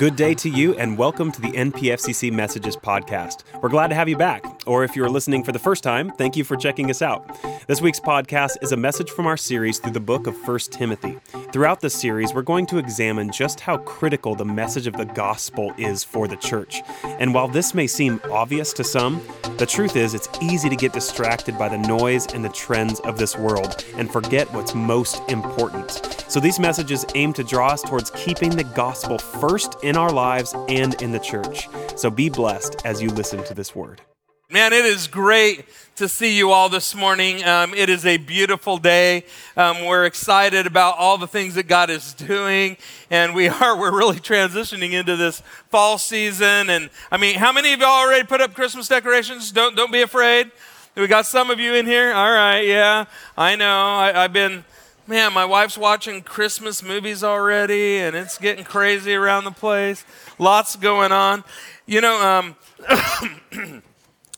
Good day to you, and welcome to the NPFCC Messages podcast. We're glad to have you back. Or if you're listening for the first time, thank you for checking us out. This week's podcast is a message from our series through the book of 1 Timothy. Throughout this series, we're going to examine just how critical the message of the gospel is for the church. And while this may seem obvious to some, the truth is it's easy to get distracted by the noise and the trends of this world and forget what's most important. So these messages aim to draw us towards keeping the gospel first in our lives and in the church. So be blessed as you listen to this word. Man, it is great to see you all this morning. Um, it is a beautiful day. Um, we're excited about all the things that God is doing, and we are. We're really transitioning into this fall season. And I mean, how many of y'all already put up Christmas decorations? Don't don't be afraid. We got some of you in here. All right, yeah, I know. I, I've been man, my wife's watching Christmas movies already, and it's getting crazy around the place. Lots going on. You know, um,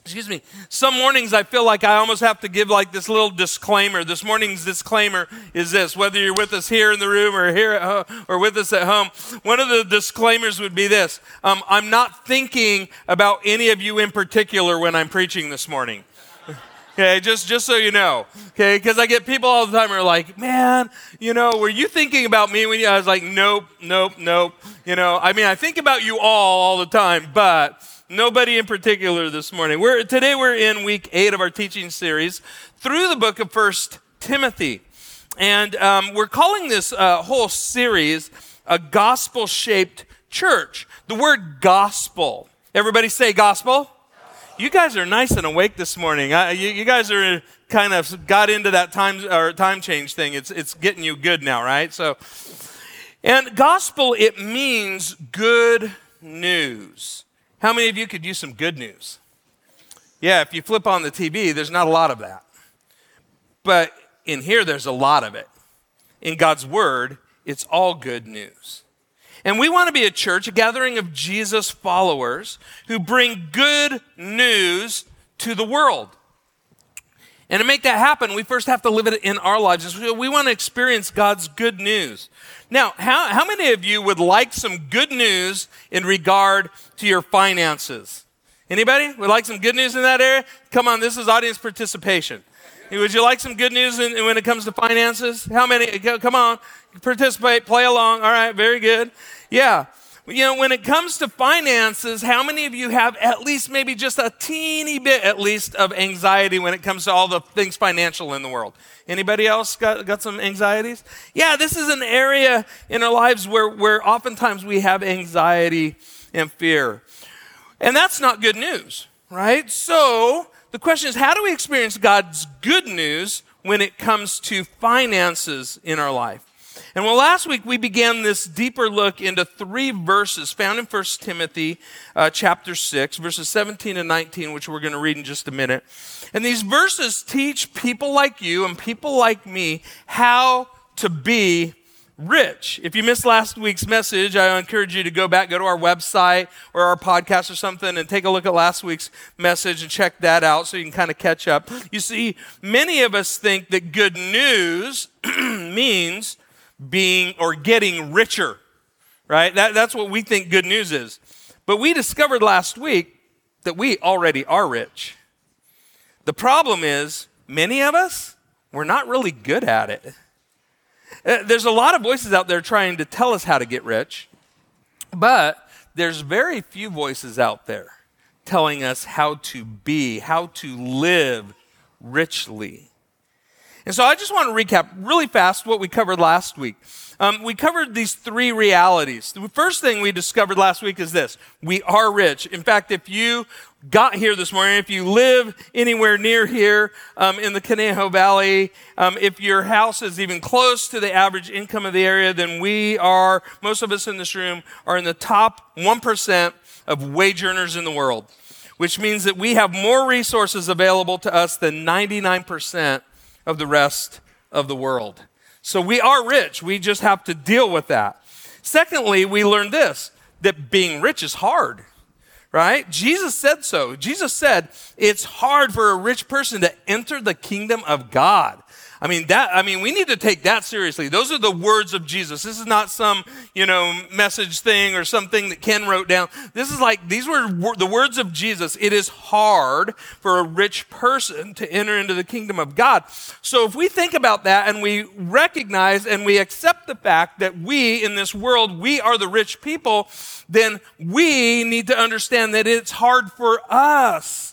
excuse me, some mornings I feel like I almost have to give like this little disclaimer. This morning's disclaimer is this whether you're with us here in the room or here at home, or with us at home, one of the disclaimers would be this um, I'm not thinking about any of you in particular when I'm preaching this morning. Okay, just just so you know. Okay, because I get people all the time who are like, "Man, you know, were you thinking about me when you?" I was like, "Nope, nope, nope." You know, I mean, I think about you all all the time, but nobody in particular this morning. We're today we're in week eight of our teaching series through the book of First Timothy, and um, we're calling this uh, whole series a gospel-shaped church. The word gospel. Everybody say gospel you guys are nice and awake this morning. I, you, you, guys are kind of got into that time or time change thing. It's it's getting you good now, right? So, and gospel it means good news. How many of you could use some good news? Yeah, if you flip on the TV, there's not a lot of that, but in here there's a lot of it. In God's word, it's all good news. And we want to be a church, a gathering of Jesus followers who bring good news to the world. And to make that happen, we first have to live it in our lives. We want to experience God's good news. Now, how, how many of you would like some good news in regard to your finances? Anybody would like some good news in that area? Come on, this is audience participation. Would you like some good news in, when it comes to finances? How many? Come on, participate, play along. All right, very good. Yeah. You know, when it comes to finances, how many of you have at least maybe just a teeny bit at least of anxiety when it comes to all the things financial in the world? Anybody else got, got some anxieties? Yeah, this is an area in our lives where, where oftentimes we have anxiety and fear. And that's not good news, right? So the question is, how do we experience God's good news when it comes to finances in our life? And well, last week we began this deeper look into three verses found in 1 Timothy uh, chapter 6, verses 17 and 19, which we're going to read in just a minute. And these verses teach people like you and people like me how to be rich. If you missed last week's message, I encourage you to go back, go to our website or our podcast or something and take a look at last week's message and check that out so you can kind of catch up. You see, many of us think that good news means being or getting richer, right? That, that's what we think good news is. But we discovered last week that we already are rich. The problem is, many of us, we're not really good at it. Uh, there's a lot of voices out there trying to tell us how to get rich, but there's very few voices out there telling us how to be, how to live richly. And so I just want to recap really fast what we covered last week. Um, we covered these three realities. The first thing we discovered last week is this we are rich. In fact, if you got here this morning, if you live anywhere near here um, in the Conejo Valley, um, if your house is even close to the average income of the area, then we are, most of us in this room, are in the top 1% of wage earners in the world, which means that we have more resources available to us than 99% of the rest of the world. So we are rich. We just have to deal with that. Secondly, we learn this that being rich is hard, right? Jesus said so. Jesus said it's hard for a rich person to enter the kingdom of God. I mean that I mean we need to take that seriously. Those are the words of Jesus. This is not some, you know, message thing or something that Ken wrote down. This is like these were the words of Jesus. It is hard for a rich person to enter into the kingdom of God. So if we think about that and we recognize and we accept the fact that we in this world we are the rich people, then we need to understand that it's hard for us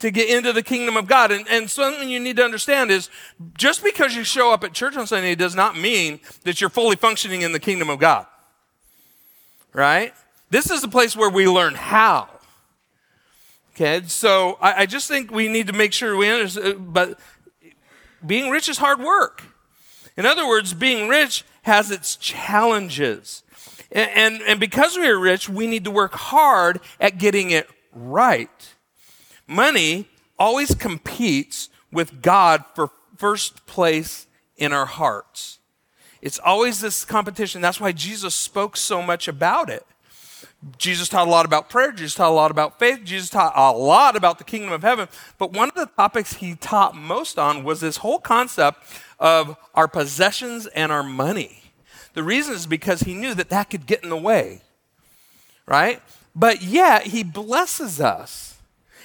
to get into the kingdom of God. And, and something you need to understand is just because you show up at church on Sunday does not mean that you're fully functioning in the kingdom of God. Right? This is a place where we learn how. Okay, so I, I just think we need to make sure we understand, but being rich is hard work. In other words, being rich has its challenges. And, and, and because we are rich, we need to work hard at getting it right. Money always competes with God for first place in our hearts. It's always this competition. That's why Jesus spoke so much about it. Jesus taught a lot about prayer. Jesus taught a lot about faith. Jesus taught a lot about the kingdom of heaven. But one of the topics he taught most on was this whole concept of our possessions and our money. The reason is because he knew that that could get in the way, right? But yet he blesses us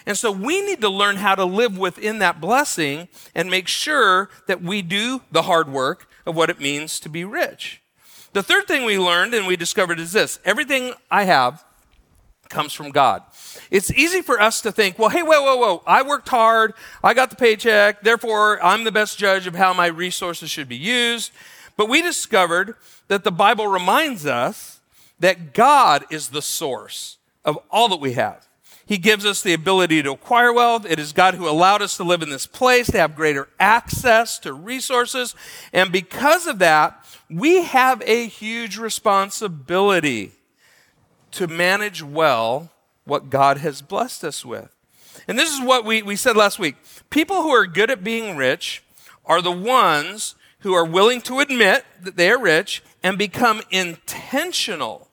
and so we need to learn how to live within that blessing and make sure that we do the hard work of what it means to be rich. The third thing we learned and we discovered is this everything I have comes from God. It's easy for us to think, well, hey, whoa, whoa, whoa, I worked hard, I got the paycheck, therefore I'm the best judge of how my resources should be used. But we discovered that the Bible reminds us that God is the source of all that we have. He gives us the ability to acquire wealth. It is God who allowed us to live in this place, to have greater access to resources. And because of that, we have a huge responsibility to manage well what God has blessed us with. And this is what we, we said last week. People who are good at being rich are the ones who are willing to admit that they are rich and become intentional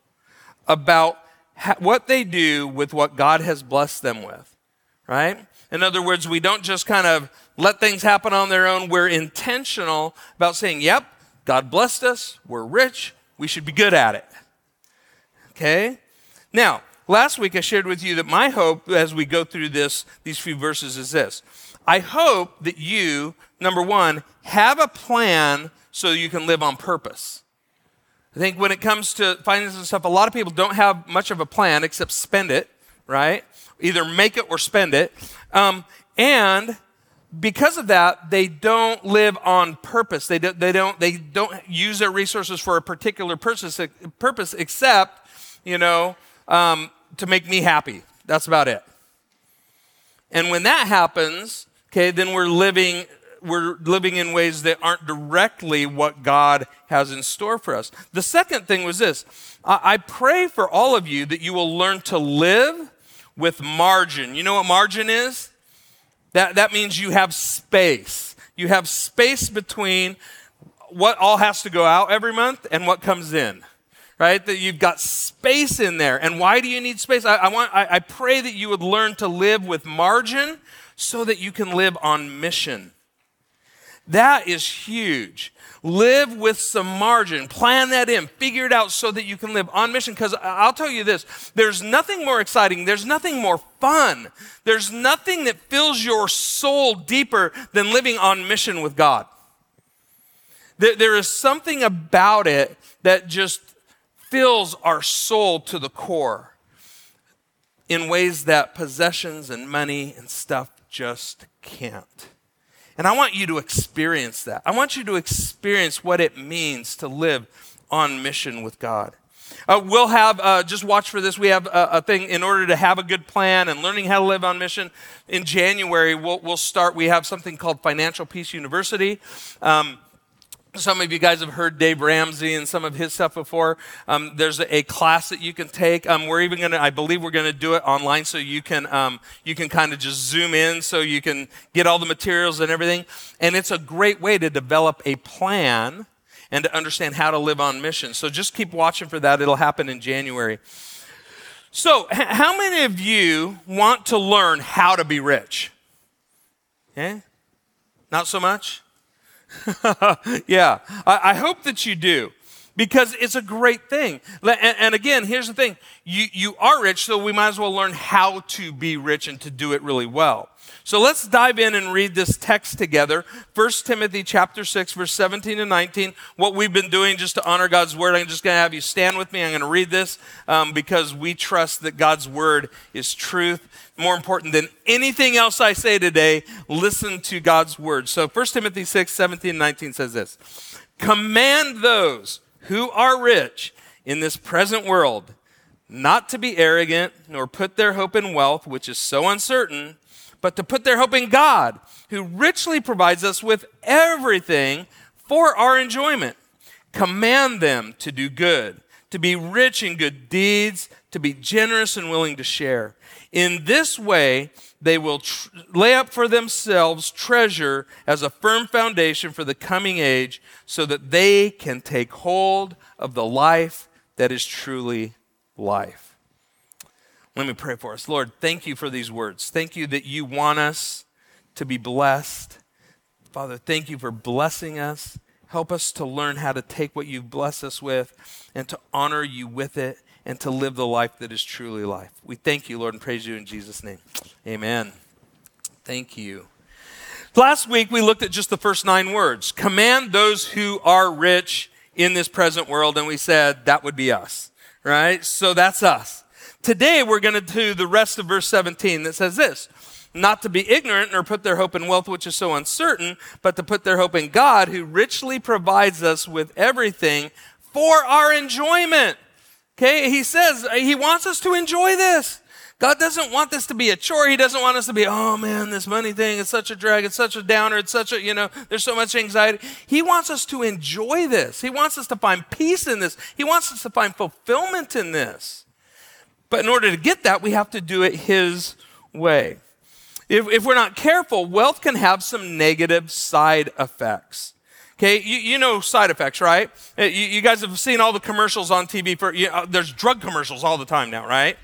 about ha- what they do with what God has blessed them with, right? In other words, we don't just kind of let things happen on their own. We're intentional about saying, yep, God blessed us, we're rich, we should be good at it. Okay? Now, last week I shared with you that my hope as we go through this, these few verses is this. I hope that you, number one, have a plan so you can live on purpose. I think when it comes to finances and stuff, a lot of people don't have much of a plan except spend it, right? Either make it or spend it. Um, and because of that, they don't live on purpose. They, do, they, don't, they don't use their resources for a particular purpose, purpose except, you know, um, to make me happy. That's about it. And when that happens, okay, then we're living we're living in ways that aren't directly what God has in store for us. The second thing was this I pray for all of you that you will learn to live with margin. You know what margin is? That, that means you have space. You have space between what all has to go out every month and what comes in right? That you've got space in there. And why do you need space? I, I want, I, I, pray that you would learn to live with margin so that you can live on mission. That is huge. Live with some margin. Plan that in. Figure it out so that you can live on mission. Because I'll tell you this there's nothing more exciting, there's nothing more fun, there's nothing that fills your soul deeper than living on mission with God. there, there is something about it that just fills our soul to the core in ways that possessions and money and stuff just can't. And I want you to experience that. I want you to experience what it means to live on mission with God. Uh, we'll have, uh, just watch for this. We have a, a, thing in order to have a good plan and learning how to live on mission. In January, we'll, we'll start, we have something called Financial Peace University. Um, some of you guys have heard Dave Ramsey and some of his stuff before. Um, there's a, a, class that you can take. Um, we're even to, I believe we're to do it online so you can, um, you can kind of just zoom in so you can get all the materials and everything. And it's a great way to develop a plan and to understand how to live on mission. So just keep watching for that. It'll happen in January. So, h- how many of you want to learn how to be rich? Okay? Not so much? yeah, I, I, hope that you do because it's a great thing. And, again, here's the thing you, you are rich, so we might as well learn how to be rich and to do it really well. So let's dive in and read this text together. 1 Timothy chapter 6, verse 17 and 19. What we've been doing just to honor God's word, I'm just going to have you stand with me. I'm going to read this um, because we trust that God's word is truth. More important than anything else I say today, listen to God's word. So 1 Timothy 6, 17 and 19 says this Command those who are rich in this present world not to be arrogant, nor put their hope in wealth, which is so uncertain but to put their hope in God, who richly provides us with everything for our enjoyment. Command them to do good, to be rich in good deeds, to be generous and willing to share. In this way, they will tr- lay up for themselves treasure as a firm foundation for the coming age, so that they can take hold of the life that is truly life. Let me pray for us. Lord, thank you for these words. Thank you that you want us to be blessed. Father, thank you for blessing us. Help us to learn how to take what you've blessed us with and to honor you with it and to live the life that is truly life. We thank you, Lord, and praise you in Jesus' name. Amen. Thank you. Last week, we looked at just the first nine words command those who are rich in this present world, and we said that would be us, right? So that's us. Today we're going to do the rest of verse 17 that says this not to be ignorant nor put their hope in wealth which is so uncertain, but to put their hope in God who richly provides us with everything for our enjoyment. Okay, he says he wants us to enjoy this. God doesn't want this to be a chore. He doesn't want us to be, oh man, this money thing is such a drag. It's such a downer. It's such a, you know, there's so much anxiety. He wants us to enjoy this. He wants us to find peace in this. He wants us to find fulfillment in this. But in order to get that, we have to do it His way. If, if we're not careful, wealth can have some negative side effects. Okay, you, you know side effects, right? Uh, you, you, guys have seen all the commercials on TV for, you know, there's drug commercials all the time now, right?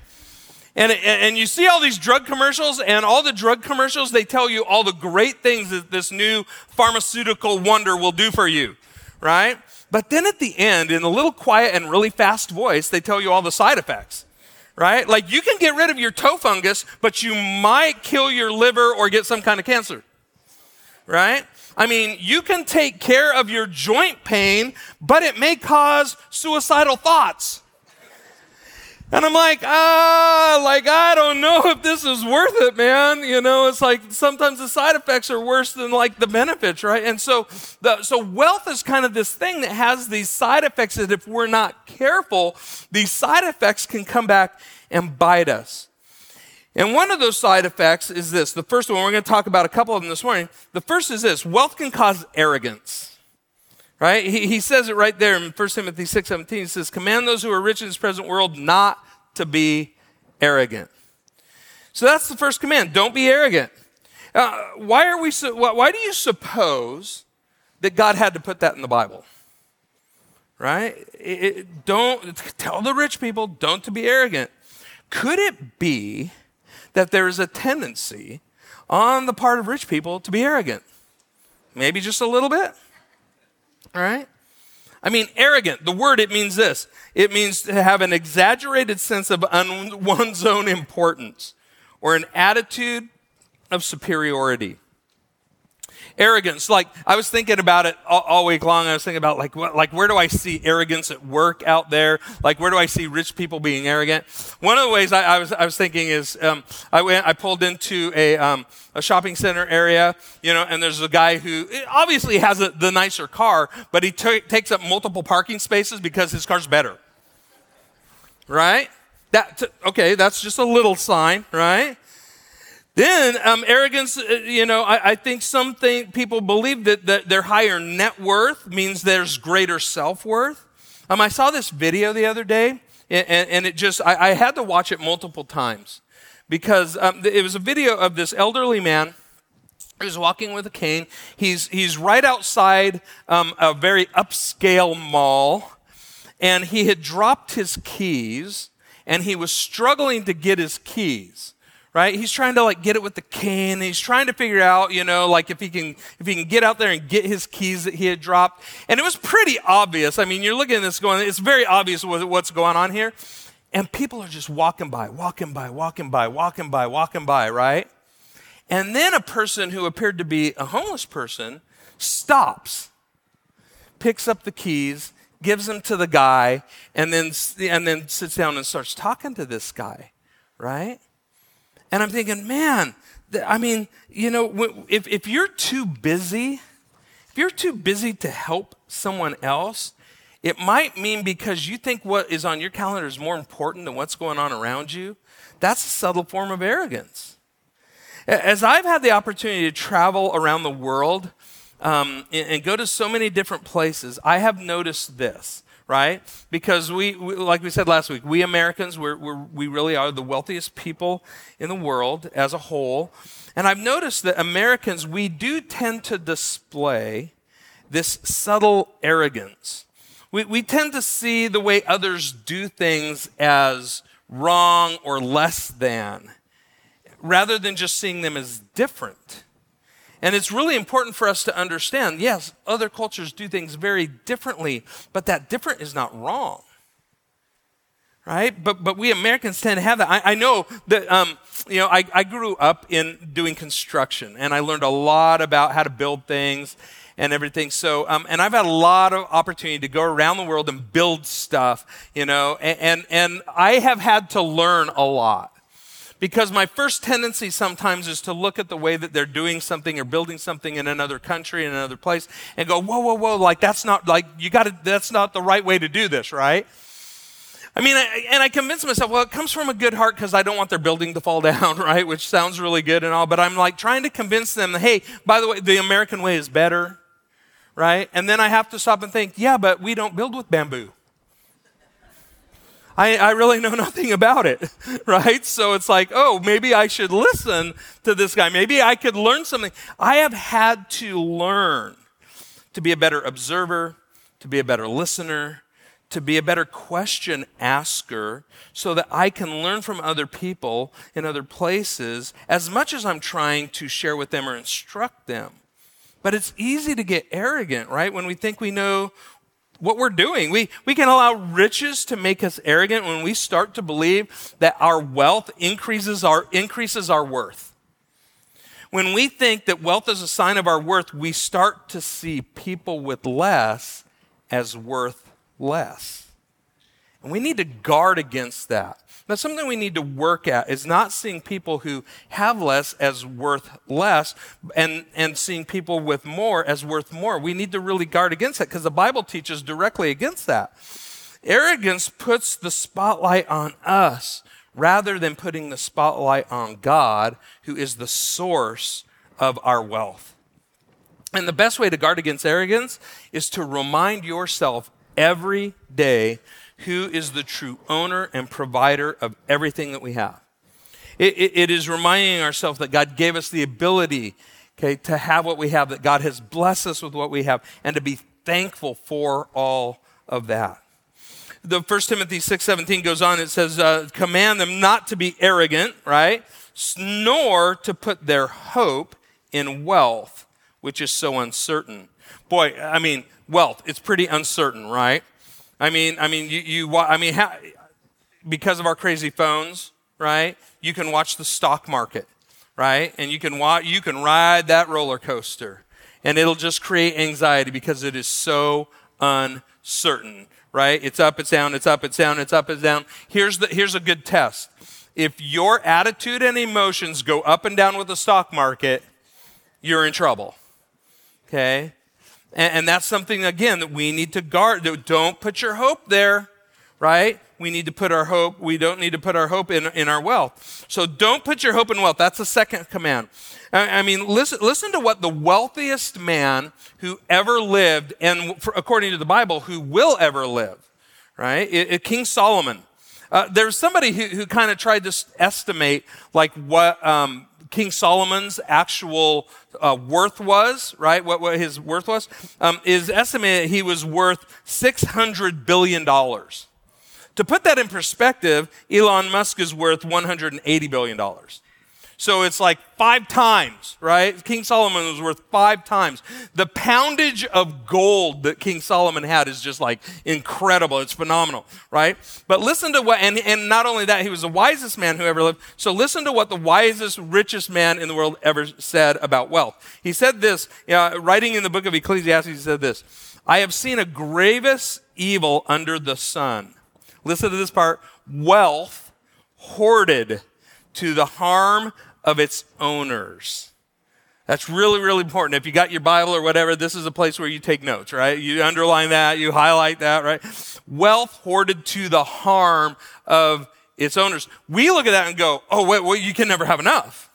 And, and you see all these drug commercials, and all the drug commercials, they tell you all the great things that this new pharmaceutical wonder will do for you, right? But then at the end, in a little quiet and really fast voice, they tell you all the side effects right? Like you can get rid of your toe fungus, but you might kill your liver or get some kind of cancer, right? I mean, you can take care of your joint pain, but it may cause suicidal thoughts. And I'm like, ah, like, I don't know if this is worth it, man. You know, it's like sometimes the side effects are worse than like the benefits, right? And so, the, so wealth is kind of this thing that has these side effects that if we're not careful, these side effects can come back and bite us. And one of those side effects is this. The first one, we're going to talk about a couple of them this morning. The first is this wealth can cause arrogance right? He, he says it right there in 1 Timothy 6 17. He says, Command those who are rich in this present world not to be arrogant. So that's the first command don't be arrogant. Uh, why, are we so, why do you suppose that God had to put that in the Bible? Right? It, it, don't tell the rich people don't to be arrogant. Could it be that there is a tendency on the part of rich people to be arrogant? Maybe just a little bit. Right? I mean, arrogant, the word, it means this. It means to have an exaggerated sense of un- one's own importance or an attitude of superiority arrogance. Like I was thinking about it all, all week long. I was thinking about like what, like where do I see arrogance at work out there? Like where do I see rich people being arrogant? One of the ways I, I was I was thinking is um, I went I pulled into a um, a shopping center area, you know, and there's a guy who obviously has a, the nicer car, but he t- takes up multiple parking spaces because his car's better. Right? That t- okay, that's just a little sign, right? Then um, arrogance, uh, you know, I, I think some think, people believe that, that their higher net worth means there's greater self worth. Um, I saw this video the other day, and, and it just, I, I, had to watch it multiple times because um, it was a video of this elderly man. He's walking with a cane. He's, he's right outside um, a very upscale mall, and he had dropped his keys, and he was struggling to get his keys right? He's trying to like get it with the cane. He's trying to figure out, you know, like if he can if he can get out there and get his keys that he had dropped. And it was pretty obvious. I mean, you're looking at this going, it's very obvious what's going on here. And people are just walking by, walking by, walking by, walking by, walking by, right? And then a person who appeared to be a homeless person stops, picks up the keys, gives them to the guy, and then, and then sits down and starts talking to this guy, right? And I'm thinking, man, I mean, you know, if, if you're too busy, if you're too busy to help someone else, it might mean because you think what is on your calendar is more important than what's going on around you. That's a subtle form of arrogance. As I've had the opportunity to travel around the world um, and, and, go to so many different places, I have noticed this, right? Because we, we like we said last week, we Americans, we're, we're, we really are the wealthiest people in the world as a whole. And I've noticed that Americans, we do tend to display this subtle arrogance. We, we tend to see the way others do things as wrong or less than, rather than just seeing them as different. And it's really important for us to understand yes, other cultures do things very differently, but that different is not wrong. Right? But, but we Americans tend to have that. I, I know that, um, you know, I, I grew up in doing construction and I learned a lot about how to build things and everything. So, um, and I've had a lot of opportunity to go around the world and build stuff, you know, and, and, and I have had to learn a lot. Because my first tendency sometimes is to look at the way that they're doing something or building something in another country, in another place, and go, whoa, whoa, whoa, like that's not, like, you gotta, that's not the right way to do this, right? I mean, I, and I convince myself, well, it comes from a good heart because I don't want their building to fall down, right? Which sounds really good and all, but I'm like trying to convince them, hey, by the way, the American way is better right? And then I have to stop and think, yeah, but we don't build with bamboo. I, I really know nothing about it, right? So it's like, oh, maybe I should listen to this guy. Maybe I could learn something. I have had to learn to be a better observer, to be a better listener, to be a better question asker so that I can learn from other people in other places as much as I'm trying to share with them or instruct them. But it's easy to get arrogant, right? When we think we know what we're doing. We, we can allow riches to make us arrogant when we start to believe that our wealth increases our, increases our worth. When we think that wealth is a sign of our worth, we start to see people with less as worth less. And we need to guard against that. That's something we need to work at is not seeing people who have less as worth less and, and seeing people with more as worth more. We need to really guard against that because the Bible teaches directly against that. Arrogance puts the spotlight on us rather than putting the spotlight on God, who is the source of our wealth. And the best way to guard against arrogance is to remind yourself every day who is the true owner and provider of everything that we have. It, it, it is reminding ourselves that God gave us the ability, okay, to have what we have, that God has blessed us with what we have, and to be thankful for all of that. The 1 Timothy 6:17 goes on, it says, uh, command them not to be arrogant, right? Nor to put their hope in wealth, which is so uncertain. Boy, I mean, wealth, it's pretty uncertain, right? I mean, I mean, you, you I mean, how, because of our crazy phones, right? You can watch the stock market, right? And you can watch, you can ride that roller coaster, and it'll just create anxiety because it is so uncertain, right? It's up, it's down, it's up, it's down, it's up, it's down. Here's the here's a good test. If your attitude and emotions go up and down with the stock market, you're in trouble. Okay? And, and that's something, again, that we need to guard. Don't put your hope there, right? We need to put our hope, we don't need to put our hope in, in our wealth. So don't put your hope in wealth. That's the second command. I, mean, listen, listen to what the wealthiest man who ever lived, and for, according to the Bible, who will ever live, right? It, it, King Solomon. Uh, there's somebody who, who kind of tried to estimate like what um, King Solomon's actual uh, worth was, right? What, what his worth was, um, is estimated he was worth $600 billion. To put that in perspective, Elon Musk is worth $180 billion. So it's like five times, right? King Solomon was worth five times. The poundage of gold that King Solomon had is just like incredible. It's phenomenal, right? But listen to what, and, and not only that, he was the wisest man who ever lived. So listen to what the wisest, richest man in the world ever said about wealth. He said this, know, writing in the book of Ecclesiastes, he said this I have seen a gravest evil under the sun. Listen to this part wealth hoarded to the harm of its owners. That's really, really important. If you got your Bible or whatever, this is a place where you take notes, right? You underline that, you highlight that, right? Wealth hoarded to the harm of its owners. We look at that and go, oh, wait, well, you can never have enough.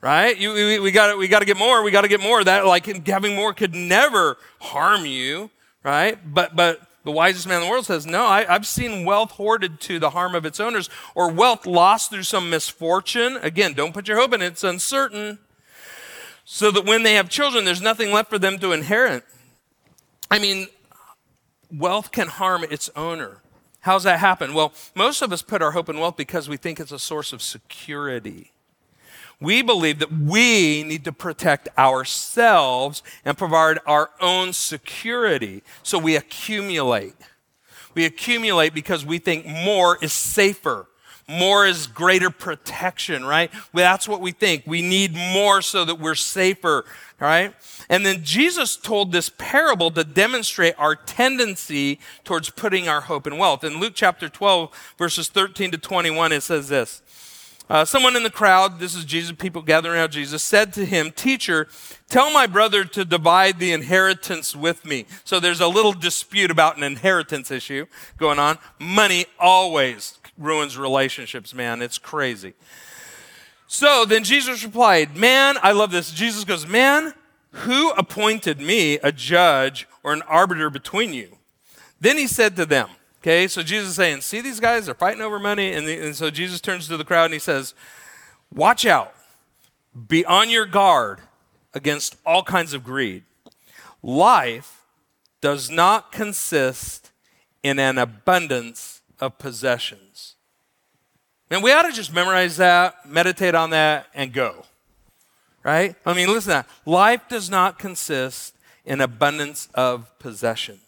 Right? You, we, we got we to get more. We got to get more. That like having more could never harm you, right? But but the wisest man in the world says, No, I, have seen wealth hoarded to the harm of its owners, or wealth lost through some misfortune. Again, don't put your hope in it, it's uncertain. So that when they have children, there's nothing left for them to inherit. I mean, wealth can harm its owner. How's that happen? Well, most of us put our hope in wealth because we think it's a source of security. We believe that we need to protect ourselves and provide our own security. So we accumulate. We accumulate because we think more is safer. More is greater protection, right? That's what we think. We need more so that we're safer, right? And then Jesus told this parable to demonstrate our tendency towards putting our hope in wealth. In Luke chapter 12, verses 13 to 21, it says this. Uh, someone in the crowd, this is Jesus, people gathering around Jesus, said to him, Teacher, tell my brother to divide the inheritance with me. So there's a little dispute about an inheritance issue going on. Money always ruins relationships, man. It's crazy. So then Jesus replied, Man, I love this. Jesus goes, Man, who appointed me a judge or an arbiter between you? Then he said to them, Okay, so Jesus is saying, see these guys, they're fighting over money. And, the, and so Jesus turns to the crowd and he says, Watch out, be on your guard against all kinds of greed. Life does not consist in an abundance of possessions. And we ought to just memorize that, meditate on that, and go. Right? I mean, listen to that. Life does not consist in abundance of possessions.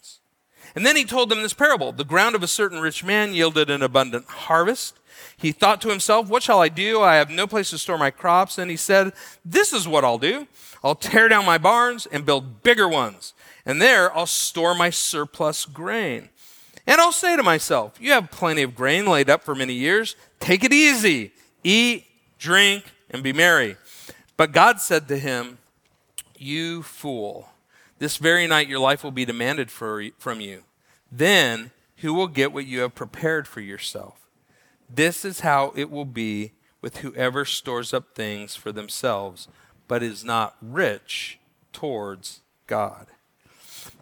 And then he told them this parable The ground of a certain rich man yielded an abundant harvest. He thought to himself, What shall I do? I have no place to store my crops. And he said, This is what I'll do I'll tear down my barns and build bigger ones. And there I'll store my surplus grain. And I'll say to myself, You have plenty of grain laid up for many years. Take it easy. Eat, drink, and be merry. But God said to him, You fool. This very night your life will be demanded for, from you. Then who will get what you have prepared for yourself? This is how it will be with whoever stores up things for themselves, but is not rich towards God.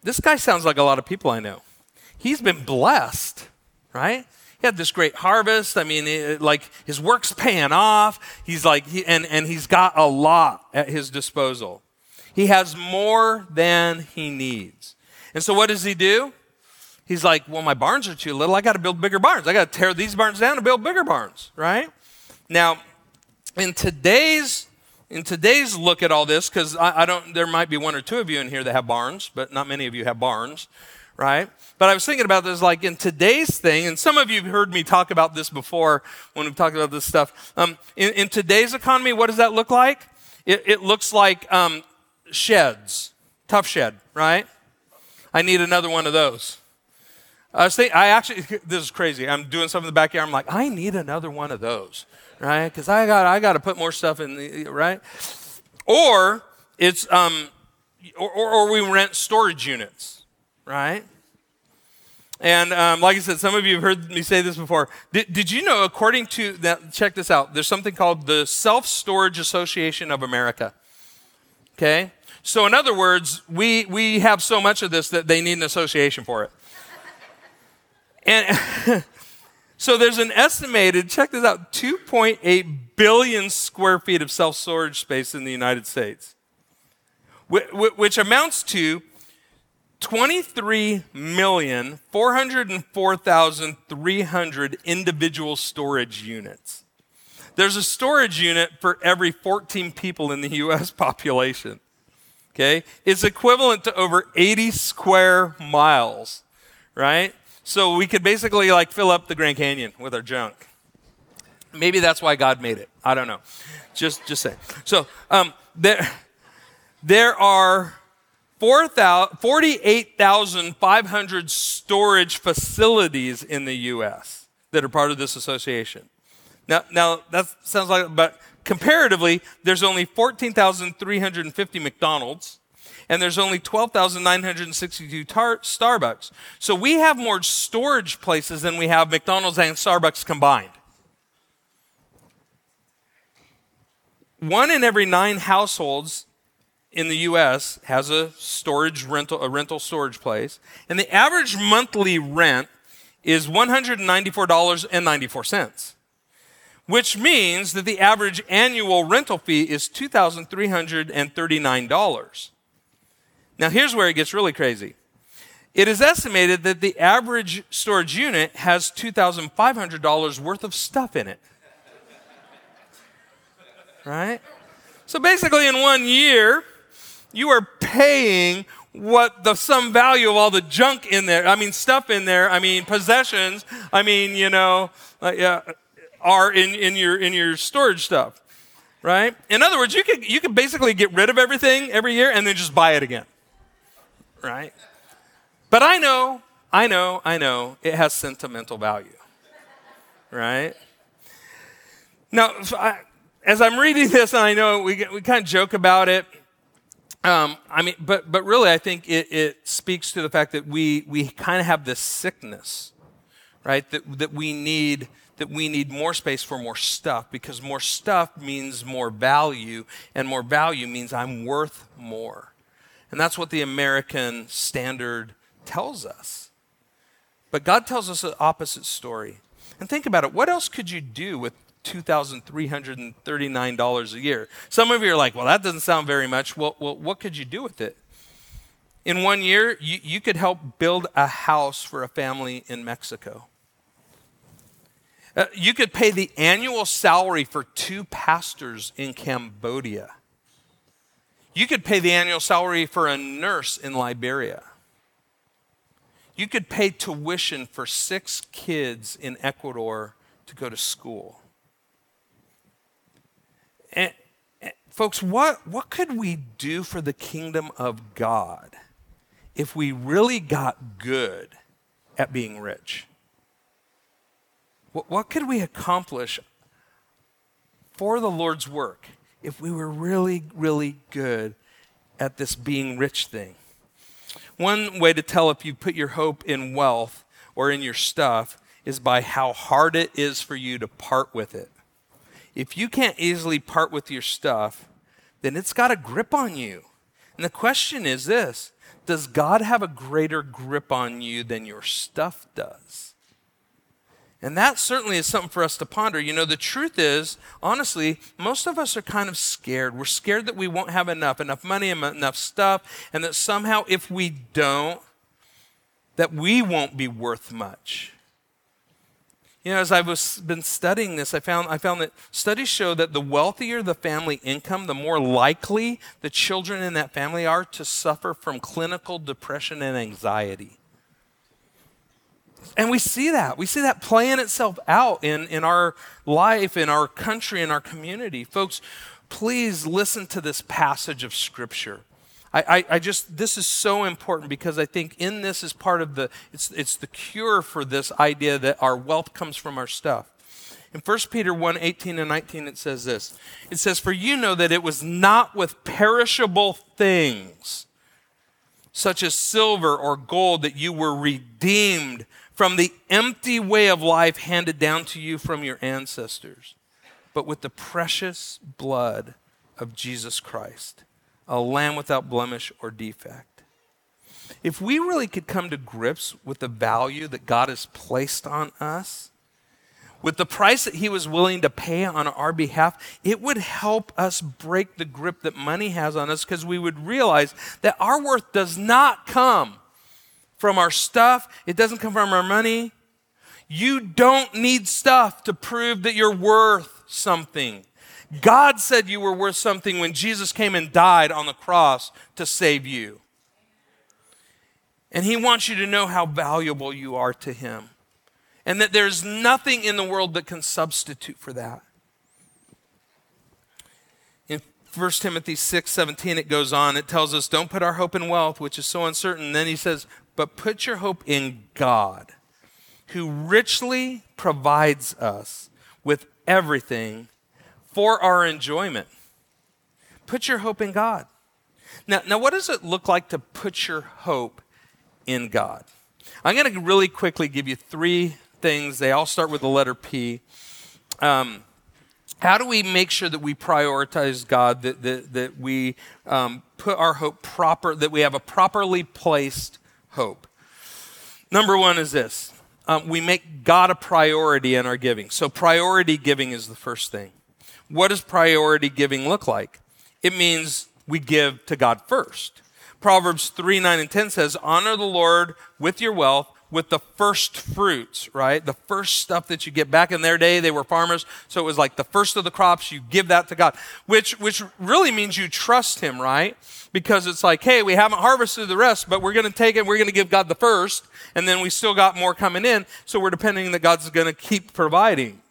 This guy sounds like a lot of people I know. He's been blessed, right? He had this great harvest. I mean, it, like his work's paying off. He's like, he, and, and he's got a lot at his disposal. He has more than he needs. And so what does he do? He's like, well, my barns are too little. I got to build bigger barns. I got to tear these barns down and build bigger barns, right? Now, in today's in today's look at all this, because I, I, don't, there might be one or two of you in here that have barns, but not many of you have barns, right? But I was thinking about this, like in today's thing, and some of you have heard me talk about this before when we've talked about this stuff. Um, in, in, today's economy, what does that look like? It, it looks like um, sheds. Tuff Shed, right? I need another one of those. I was thinking, I actually, this is crazy. I'm doing something in the backyard. I'm like, I need another one of those, right? Because I got, I got to put more stuff in the, right? Or it's, um, or, or, or we rent storage units, right? And um, like I said, some of you have heard me say this before. Did, did you know, according to that, check this out, there's something called the Self Storage Association of America. Okay? So, in other words, we, we have so much of this that they need an association for it. And so there's an estimated, check this out, 2.8 billion square feet of self storage space in the United States, which amounts to 23,404,300 individual storage units. There's a storage unit for every 14 people in the US population. Okay? It's equivalent to over 80 square miles, right? So we could basically like fill up the Grand Canyon with our junk. Maybe that's why God made it. I don't know. Just just say. So um, there there are 48,500 storage facilities in the U.S. that are part of this association. Now, now that sounds like, but comparatively, there's only 14,350 McDonald's, and there's only 12,962 tar- Starbucks. So we have more storage places than we have McDonald's and Starbucks combined. One in every nine households in the US has a storage rental, a rental storage place, and the average monthly rent is $194.94 which means that the average annual rental fee is $2,339. Now, here's where it gets really crazy. It is estimated that the average storage unit has $2,500 worth of stuff in it. Right? So basically, in one year, you are paying what the sum value of all the junk in there, I mean, stuff in there, I mean, possessions, I mean, you know, uh, yeah are in, in, your, in your storage stuff, right? In other words, you could, you could basically get rid of everything every year and then just buy it again, right? But I know, I know, I know it has sentimental value, right? Now, I, as I'm reading this, and I know we, we kind of joke about it, um, I mean, but, but really, I think it, it speaks to the fact that we, we kind of have this sickness, right? That, that we need that we need more space for more stuff because more stuff means more value, and more value means I'm worth more. And that's what the American standard tells us. But God tells us the opposite story. And think about it what else could you do with $2,339 a year? Some of you are like, well, that doesn't sound very much. Well, well what could you do with it? In one year, you, you could help build a house for a family in Mexico. Uh, you could pay the annual salary for two pastors in Cambodia. You could pay the annual salary for a nurse in Liberia. You could pay tuition for six kids in Ecuador to go to school. And, and, folks, what, what could we do for the kingdom of God if we really got good at being rich? What, could we accomplish for the Lord's work if we were really, really good at this being rich thing? One way to tell if you put your hope in wealth or in your stuff is by how hard it is for you to part with it. If you can't easily part with your stuff, then it's got a grip on you. And the question is this Does God have a greater grip on you than your stuff does? And that certainly is something for us to ponder. You know, the truth is, honestly, most of us are kind of scared. We're scared that we won't have enough, enough money, enough stuff, and that somehow if we don't, that we won't be worth much. You know, as I've been studying this, I found, I found that studies show that the wealthier the family income, the more likely the children in that family are to suffer from clinical depression and anxiety. And we see that. We see that playing itself out in, in our life, in our country, in our community. Folks, please listen to this passage of Scripture. I, I, I, just, this is so important because I think in this is part of the, it's, it's the cure for this idea that our wealth comes from our stuff. In 1 Peter 1 18 and 19, it says this It says, For you know that it was not with perishable things, such as silver or gold, that you were redeemed from the empty way of life handed down to you from your ancestors, but with the precious blood of Jesus Christ, a lamb without blemish or defect. If we really could come to grips with the value that God has placed on us, with the price that he was willing to pay on our behalf, it would help us break the grip that money has on us because we would realize that our worth does not come from our stuff, it doesn't come from our money. You don't need stuff to prove that you're worth something. God said you were worth something when Jesus came and died on the cross to save you. And He wants you to know how valuable you are to Him. And that there's nothing in the world that can substitute for that. In 1 Timothy 6 17, it goes on. It tells us, Don't put our hope in wealth, which is so uncertain. then he says, But put your hope in God, who richly provides us with everything for our enjoyment. Put your hope in God. Now, now what does it look like to put your hope in God? I'm going to really quickly give you three things. They all start with the letter P. Um, how do we make sure that we prioritize God, that, that, that we um, put our hope proper, that we have a properly placed hope? Number one is this um, we make God a priority in our giving. So, priority giving is the first thing. What does priority giving look like? It means we give to God first. Proverbs 3 9 and 10 says, Honor the Lord with your wealth, with the first fruits, right? The first stuff that you get. Back in their day, they were farmers, so it was like the first of the crops, you give that to God, which, which really means you trust Him, right? Because it's like, hey, we haven't harvested the rest, but we're going to take it, we're going to give God the first, and then we still got more coming in, so we're depending that God's going to keep providing.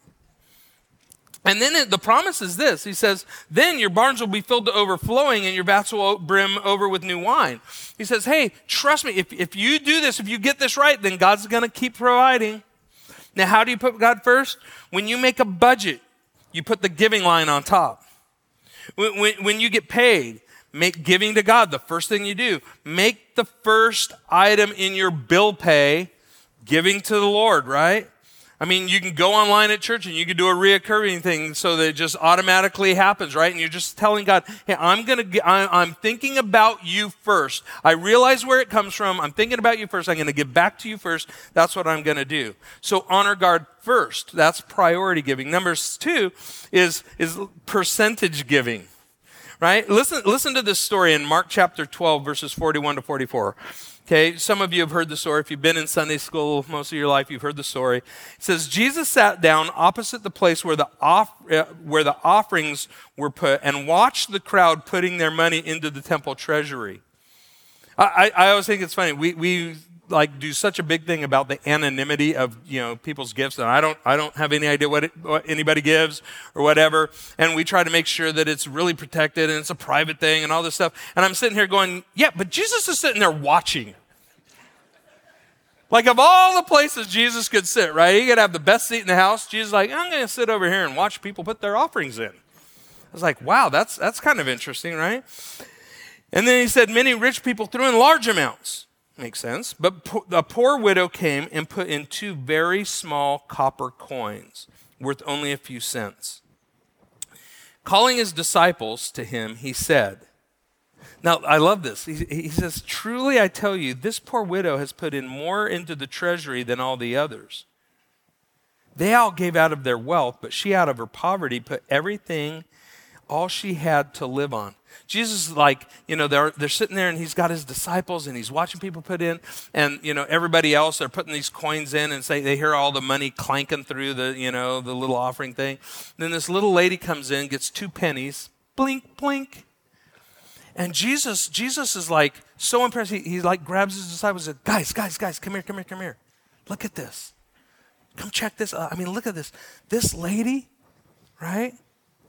And then it, the promise is this He says, Then your barns will be filled to overflowing and your vats will brim over with new wine. He says, Hey, trust me, if, if you do this, if you get this right, then God's going to keep providing. Now, how do you put God first? When you make a budget, you put the giving line on top. When, when, when you get paid, make giving to God the first thing you do. Make the first item in your bill pay giving to the Lord, right? I mean, you can go online at church and you can do a reoccurring thing so that it just automatically happens, right? And you're just telling God, hey, I'm going to, I'm thinking about you first. I realize where it comes from. I'm thinking about you first. I'm going to give back to you first. That's what I'm going to do. So honor God first. That's priority giving. Number two is, is percentage giving, right? Listen, listen to this story in Mark chapter 12, verses 41 to 44. Okay, some of you have heard the story. If you've been in Sunday school most of your life, you've heard the story. It says Jesus sat down opposite the place where the off, uh, where the offerings were put and watched the crowd putting their money into the temple treasury. I, I, I always think it's funny. We, we like do such a big thing about the anonymity of you know people's gifts and i don't i don't have any idea what, it, what, anybody gives or whatever. And we try to make sure that it's really protected and it's a private thing and all this stuff. And i'm sitting here going yeah but jesus is sitting there watching. Like of all the places jesus could sit right? He could have the best seat in the house. Jesus like i'm going to sit over here and watch people put their offerings in. I was like wow that's that's kind of interesting right? And then he said many rich people threw in large amounts Makes sense. But a poor widow came and put in two very small copper coins, worth only a few cents. Calling his disciples to him, he said, Now, I love this. He, he says, Truly I tell you, this poor widow has put in more into the treasury than all the others. They all gave out of their wealth, but she out of her poverty put everything, all she had to live on. Jesus is like, you know, they're, they're sitting there and he's got his disciples and he's watching people put in. And, you know, everybody else, they're putting these coins in and say, they hear all the money clanking through the, you know, the little offering thing. Then this little lady comes in, gets two pennies, blink, blink. And Jesus, Jesus is like so impressed. He, he like grabs his disciples and says, guys, guys, guys, come here, come here, come here. Look at this. Come check this out. I mean, look at this. This lady, right?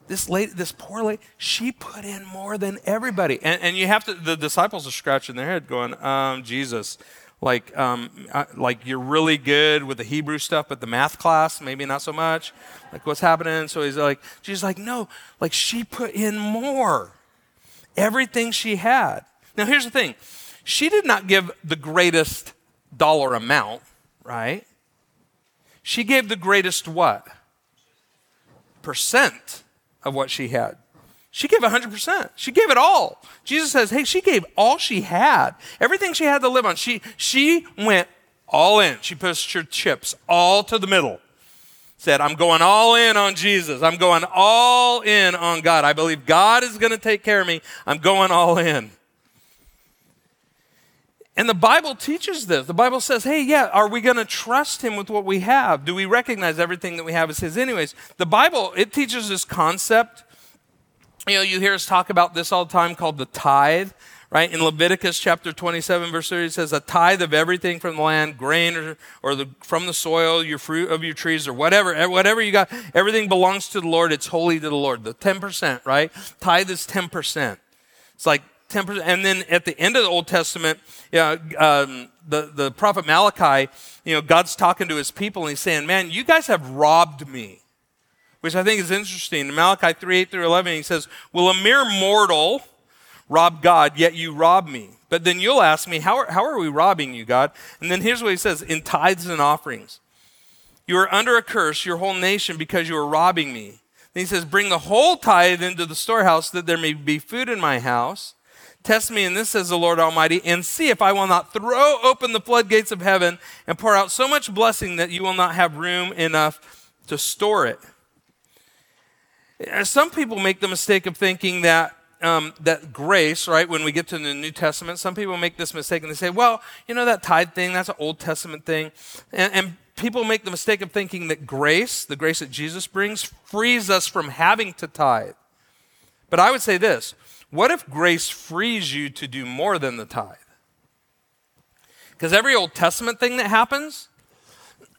This lady, this poor lady, she put in more than everybody. And, and you have to, the disciples are scratching their head going, um, Jesus, like, um, uh, like you're really good with the Hebrew stuff, but the math class, maybe not so much. Like what's happening? So he's like, Jesus like, no, like she put in more. Everything she had. Now here's the thing. She did not give the greatest dollar amount, right? She gave the greatest what? Percent of what she had. She gave 100%. She gave it all. Jesus says, hey, she gave all she had. Everything she had to live on. She, she went all in. She pushed her chips all to the middle. Said, I'm going all in on Jesus. I'm going all in on God. I believe God is going to take care of me. I'm going all in. And the Bible teaches this. The Bible says, hey, yeah, are we going to trust him with what we have? Do we recognize everything that we have is his? Anyways, the Bible, it teaches this concept. You know, you hear us talk about this all the time called the tithe right? In Leviticus chapter 27, verse 30, it says, A tithe of everything from the land, grain or, or the, from the soil, your fruit of your trees, or whatever, eh, whatever you got, everything belongs to the Lord. It's holy to the Lord. The 10%, right? Tithe is 10%. It's like 10%. And then at the end of the Old Testament, yeah, um, the, the prophet Malachi, you know, God's talking to his people and he's saying, Man, you guys have robbed me. Which I think is interesting. In Malachi 3 8 through 11, he says, Will a mere mortal rob God, yet you rob me. But then you'll ask me, how are, how are we robbing you, God? And then here's what he says in tithes and offerings. You are under a curse, your whole nation, because you are robbing me. Then he says, Bring the whole tithe into the storehouse that there may be food in my house. Test me in this, says the Lord Almighty, and see if I will not throw open the floodgates of heaven and pour out so much blessing that you will not have room enough to store it. Some people make the mistake of thinking that um, that grace, right, when we get to the New Testament, some people make this mistake and they say, well, you know, that tithe thing, that's an Old Testament thing. And, and people make the mistake of thinking that grace, the grace that Jesus brings, frees us from having to tithe. But I would say this what if grace frees you to do more than the tithe? Because every Old Testament thing that happens,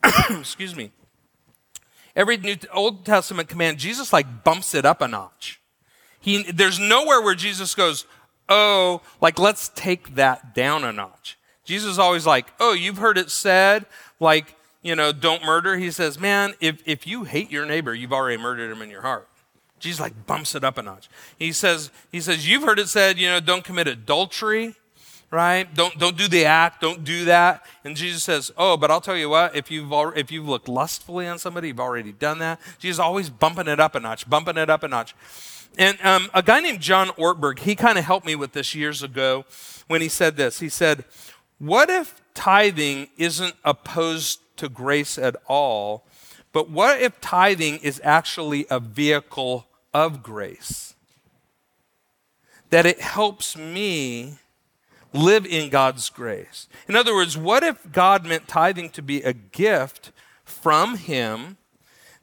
excuse me, every New Old Testament command, Jesus like bumps it up a notch. He, there's nowhere where Jesus goes, oh, like, let's take that down a notch. Jesus is always like, oh, you've heard it said, like, you know, don't murder. He says, man, if, if you hate your neighbor, you've already murdered him in your heart. Jesus like bumps it up a notch. He says, he says, you've heard it said, you know, don't commit adultery, right? Don't, don't do the act, don't do that. And Jesus says, oh, but I'll tell you what, if you've, if you've looked lustfully on somebody, you've already done that. Jesus always bumping it up a notch, bumping it up a notch. And um, a guy named John Ortberg, he kind of helped me with this years ago when he said this. He said, What if tithing isn't opposed to grace at all, but what if tithing is actually a vehicle of grace? That it helps me live in God's grace. In other words, what if God meant tithing to be a gift from Him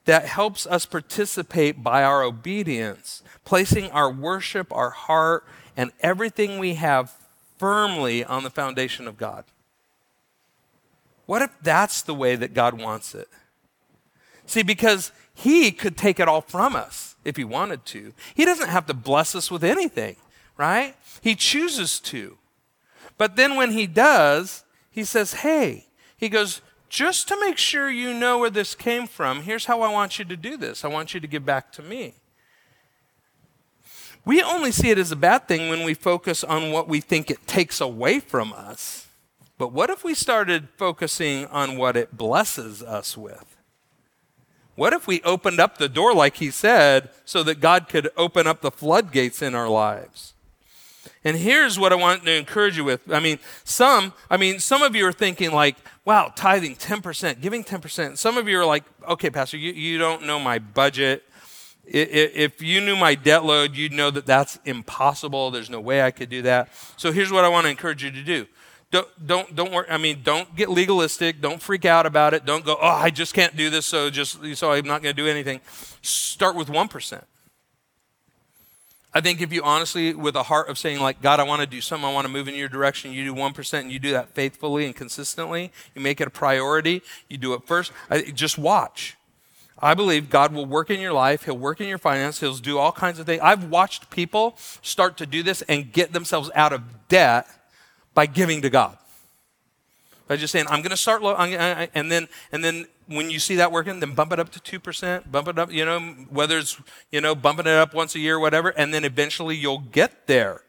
that helps us participate by our obedience placing our worship, our heart, and everything we have firmly on the foundation of God. What if that's the way that God wants it? See, because He could take it all from us if He wanted to. He doesn't have to bless us with anything, right? He chooses to. But then when He does, He says, hey, He goes, just to make sure you know where this came from, here's how I want you to do this. I want you to give back to me. We only see it as a bad thing when we focus on what we think it takes away from us. But what if we started focusing on what it blesses us with? What if we opened up the door, like he said, so that God could open up the floodgates in our lives? And here's what I want to encourage you with. I mean, some, I mean, some of you are thinking like, wow, tithing 10%, giving 10%. Some of you are like, okay, Pastor, you, you don't know my budget. If you knew my debt load, you'd know that that's impossible. There's no way I could do that. So here's what I want to encourage you to do. Don't, don't, don't worry. I mean, don't get legalistic. Don't freak out about it. Don't go, oh, I just can't do this, so just, so I'm not going to do anything. Start with 1%. I think if you honestly, with a heart of saying, like, God, I want to do something, I want to move in your direction, you do 1% and you do that faithfully and consistently, you make it a priority, you do it first, I, just watch. I believe God will work in your life. He'll work in your finance. He'll do all kinds of things. I've watched people start to do this and get themselves out of debt by giving to God. By just saying, I'm going to start low, and then, and then when you see that working, then bump it up to 2%, bump it up, you know, whether it's, you know, bumping it up once a year, or whatever, and then eventually you'll get there.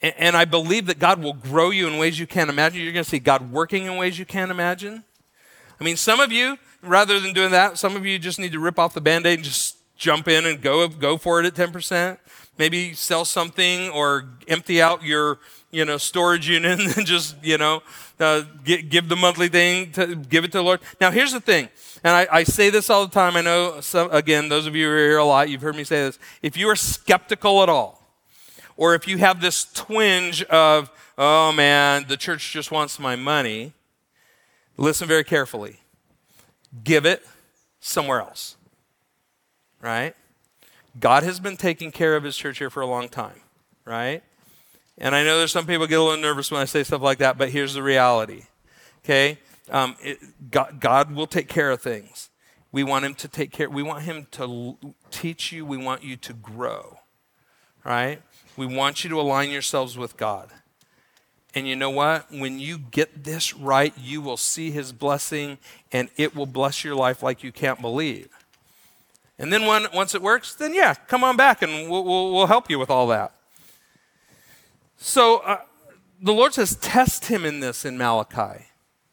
And, and I believe that God will grow you in ways you can't imagine. You're going to see God working in ways you can't imagine. I mean, some of you, rather than doing that, some of you just need to rip off the band aid and just jump in and go, go for it at 10%. Maybe sell something or empty out your, you know, storage unit and just, you know, uh, give, give the monthly thing to give it to the Lord. Now, here's the thing. And I, I say this all the time. I know, some, again, those of you who are here a lot, you've heard me say this. If you are skeptical at all, or if you have this twinge of, oh man, the church just wants my money, listen very carefully. Give it somewhere else. Right? God has been taking care of his church here for a long time, right? And I know there's some people get a little nervous when I say stuff like that, but here's the reality. Okay? Um, it, God, God will take care of things. We want him to take care. We want him to teach you. We want you to grow. Right? We want you to align yourselves with God. And you know what? When you get this right, you will see his blessing and it will bless your life like you can't believe. And then when, once it works, then yeah, come on back and we'll, we'll, we'll help you with all that. So uh, the Lord says, test him in this in Malachi.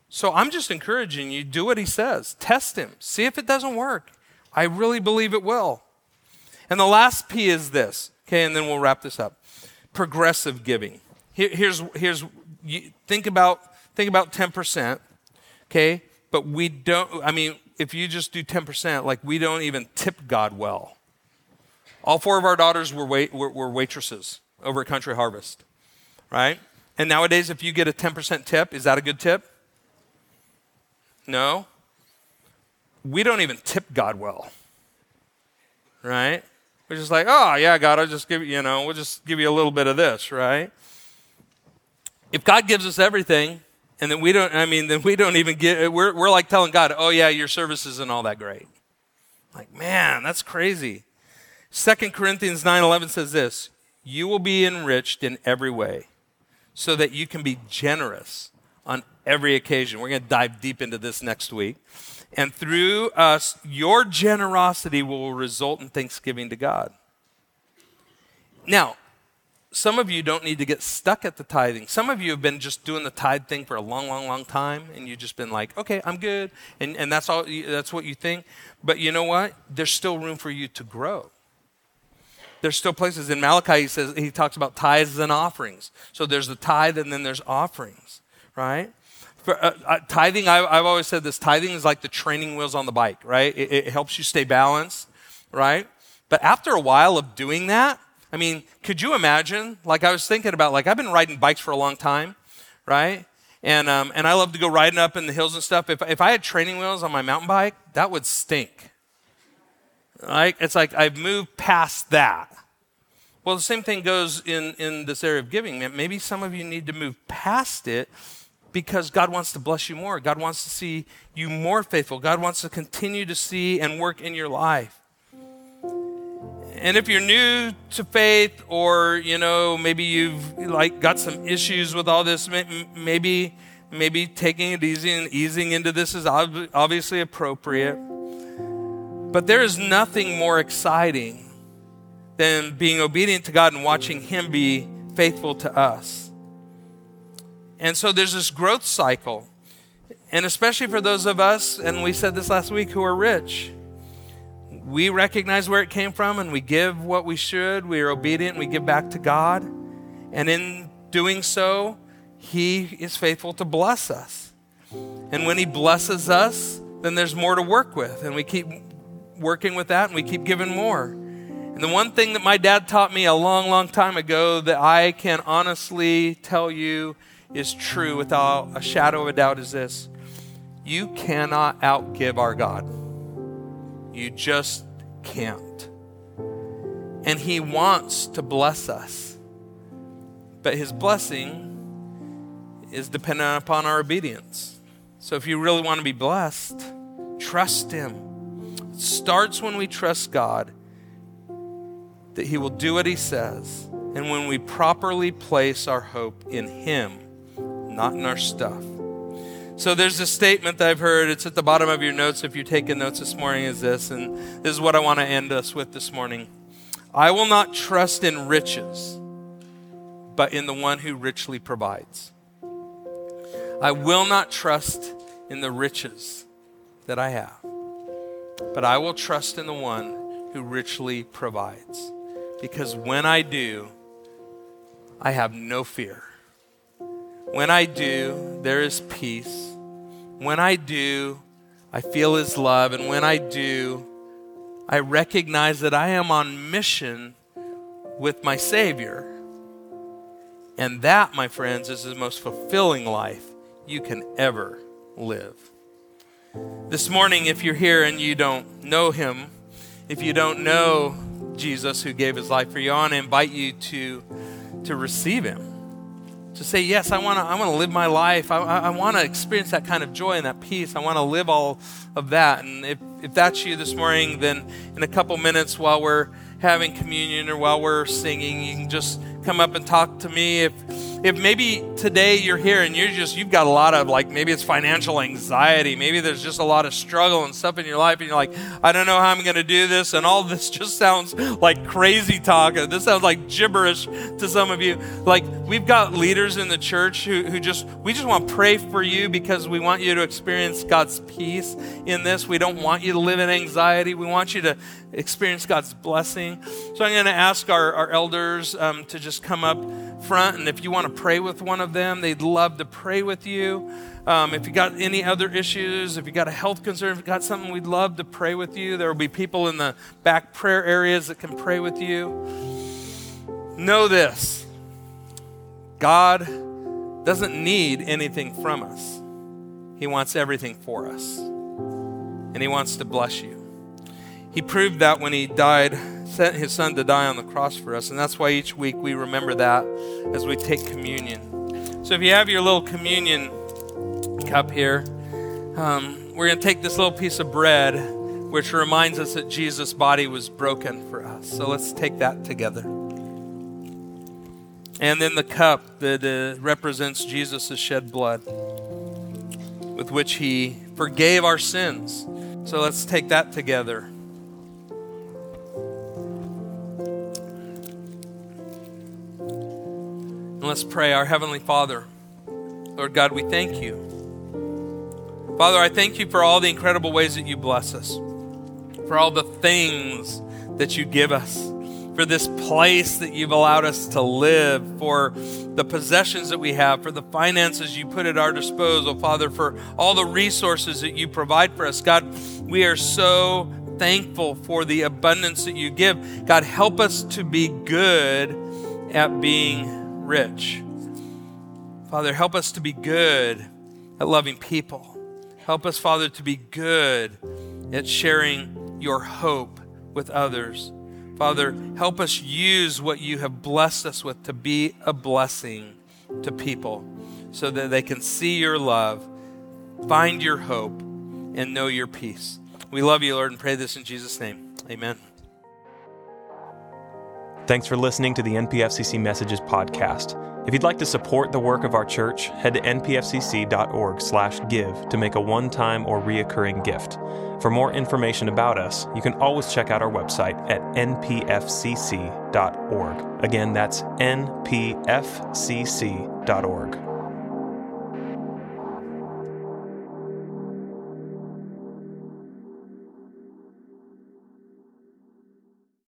So I'm just encouraging you, do what he says. Test him. See if it doesn't work. I really believe it will. And the last P is this, okay, and then we'll wrap this up. Progressive giving. Here, here's, here's you, think about think about 10%, okay? But we don't, I mean, if you just do 10%, like we don't even tip God well. All four of our daughters were, wait, were, were waitresses over at Country Harvest, right? And nowadays, if you get a 10% tip, is that a good tip? No. We don't even tip God well, right? We're just like, oh, yeah, God, I'll just give you, you know, we'll just give you a little bit of this, right? If God gives us everything, and then we don't, I mean, then we don't even get, we're, we're like telling God, oh, yeah, your service isn't all that great. Like, man, that's crazy. Second Corinthians 9.11 says this, you will be enriched in every way so that you can be generous on every occasion. We're going to dive deep into this next week. And through us, your generosity will result in thanksgiving to God. Now, some of you don't need to get stuck at the tithing. Some of you have been just doing the tithe thing for a long, long, long time, and you've just been like, okay, I'm good, and, and that's all. That's what you think. But you know what? There's still room for you to grow. There's still places in Malachi. He says he talks about tithes and offerings. So there's the tithe, and then there's offerings, right? For, uh, uh, tithing, I, have always said this. Tithing is like the training wheels on the bike, right? It, it helps you stay balanced, right? But after a while of doing that, I mean, could you imagine? Like I was thinking about, like I've been riding bikes for a long time, right? And um, and I love to go riding up in the hills and stuff. If if I had training wheels on my mountain bike, that would stink. Right? It's like I've moved past that. Well, the same thing goes in in this area of giving. Maybe some of you need to move past it because God wants to bless you more. God wants to see you more faithful. God wants to continue to see and work in your life. And if you're new to faith or, you know, maybe you've like got some issues with all this, maybe maybe taking it easy and easing into this is obviously appropriate. But there is nothing more exciting than being obedient to God and watching him be faithful to us. And so there's this growth cycle. And especially for those of us, and we said this last week, who are rich we recognize where it came from and we give what we should. We are obedient. We give back to God. And in doing so, He is faithful to bless us. And when He blesses us, then there's more to work with. And we keep working with that and we keep giving more. And the one thing that my dad taught me a long, long time ago that I can honestly tell you is true without a shadow of a doubt is this you cannot outgive our God. You just can't. And He wants to bless us. But His blessing is dependent upon our obedience. So if you really want to be blessed, trust Him. It starts when we trust God that He will do what He says. And when we properly place our hope in Him, not in our stuff. So there's a statement that I've heard. It's at the bottom of your notes if you're taking notes this morning, is this. And this is what I want to end us with this morning. I will not trust in riches, but in the one who richly provides. I will not trust in the riches that I have, but I will trust in the one who richly provides. Because when I do, I have no fear. When I do, there is peace. When I do, I feel His love. And when I do, I recognize that I am on mission with my Savior. And that, my friends, is the most fulfilling life you can ever live. This morning, if you're here and you don't know him, if you don't know Jesus who gave his life for you, I want to invite you to, to receive him. To say, yes, I want to I wanna live my life. I, I want to experience that kind of joy and that peace. I want to live all of that. And if, if that's you this morning, then in a couple minutes while we're having communion or while we're singing, you can just come up and talk to me. If if maybe today you're here and you're just you've got a lot of like maybe it's financial anxiety, maybe there's just a lot of struggle and stuff in your life, and you're like, I don't know how I'm going to do this, and all this just sounds like crazy talk. This sounds like gibberish to some of you. Like we've got leaders in the church who, who just we just want to pray for you because we want you to experience God's peace in this. We don't want you to live in anxiety. We want you to experience God's blessing. So I'm going to ask our, our elders um, to just come up front. And if you want to pray with one of them, they'd love to pray with you. Um, if you got any other issues, if you got a health concern, if you got something, we'd love to pray with you. There will be people in the back prayer areas that can pray with you. Know this God doesn't need anything from us, He wants everything for us. And He wants to bless you. He proved that when He died sent his son to die on the cross for us. And that's why each week we remember that as we take communion. So if you have your little communion cup here, um, we're going to take this little piece of bread, which reminds us that Jesus' body was broken for us. So let's take that together. And then the cup that uh, represents Jesus' shed blood, with which he forgave our sins. So let's take that together. And let's pray. Our Heavenly Father, Lord God, we thank you. Father, I thank you for all the incredible ways that you bless us, for all the things that you give us, for this place that you've allowed us to live, for the possessions that we have, for the finances you put at our disposal, Father, for all the resources that you provide for us. God, we are so thankful for the abundance that you give. God, help us to be good at being rich. Father, help us to be good at loving people. Help us, Father, to be good at sharing your hope with others. Father, help us use what you have blessed us with to be a blessing to people so that they can see your love, find your hope, and know your peace. We love you, Lord, and pray this in Jesus' name. Amen. Thanks for listening to the NPFCC Messages podcast. If you'd like to support the work of our church, head to npfcc.org/give to make a one-time or reoccurring gift. For more information about us, you can always check out our website at npfcc.org. Again, that's npfcc.org.